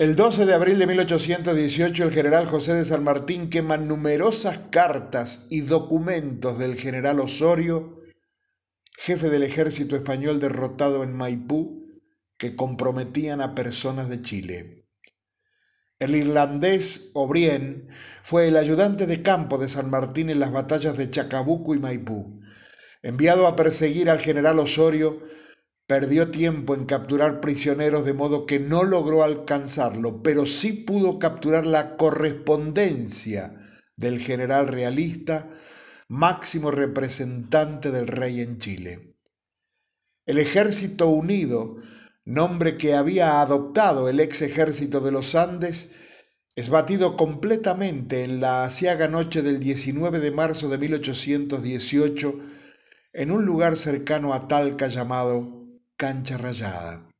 El 12 de abril de 1818 el general José de San Martín quema numerosas cartas y documentos del general Osorio, jefe del ejército español derrotado en Maipú, que comprometían a personas de Chile. El irlandés O'Brien fue el ayudante de campo de San Martín en las batallas de Chacabuco y Maipú. Enviado a perseguir al general Osorio, perdió tiempo en capturar prisioneros de modo que no logró alcanzarlo, pero sí pudo capturar la correspondencia del general realista, máximo representante del rey en Chile. El ejército unido nombre que había adoptado el ex ejército de los Andes, es batido completamente en la asiaga noche del 19 de marzo de 1818 en un lugar cercano a Talca llamado Cancha Rayada.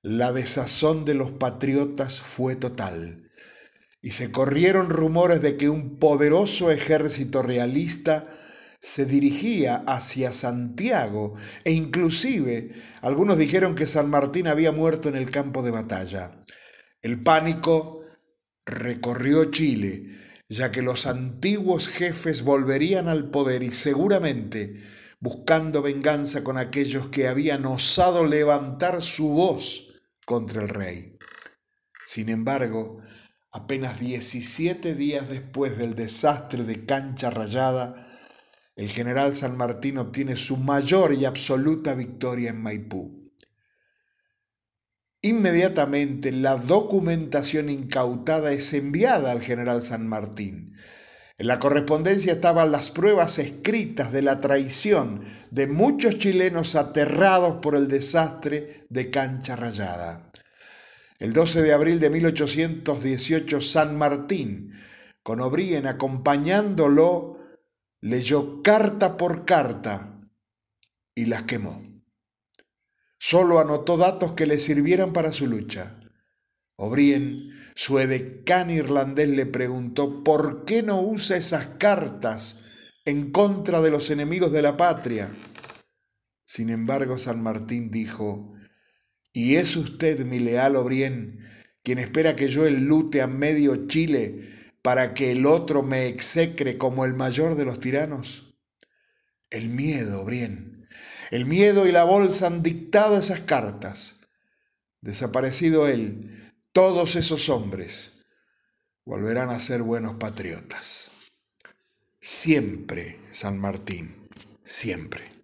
La desazón de los patriotas fue total y se corrieron rumores de que un poderoso ejército realista se dirigía hacia Santiago e inclusive algunos dijeron que San Martín había muerto en el campo de batalla. El pánico recorrió Chile, ya que los antiguos jefes volverían al poder y seguramente buscando venganza con aquellos que habían osado levantar su voz contra el rey. Sin embargo, apenas 17 días después del desastre de Cancha Rayada, el general San Martín obtiene su mayor y absoluta victoria en Maipú. Inmediatamente la documentación incautada es enviada al general San Martín. En la correspondencia estaban las pruebas escritas de la traición de muchos chilenos aterrados por el desastre de Cancha Rayada. El 12 de abril de 1818, San Martín, con Obrien acompañándolo, leyó carta por carta y las quemó. Solo anotó datos que le sirvieran para su lucha. O'Brien, su edecán irlandés, le preguntó por qué no usa esas cartas en contra de los enemigos de la patria. Sin embargo, San Martín dijo, ¿y es usted, mi leal O'Brien, quien espera que yo enlute a medio Chile para que el otro me execre como el mayor de los tiranos? El miedo, Brien. El miedo y la bolsa han dictado esas cartas. Desaparecido él, todos esos hombres volverán a ser buenos patriotas. Siempre, San Martín, siempre.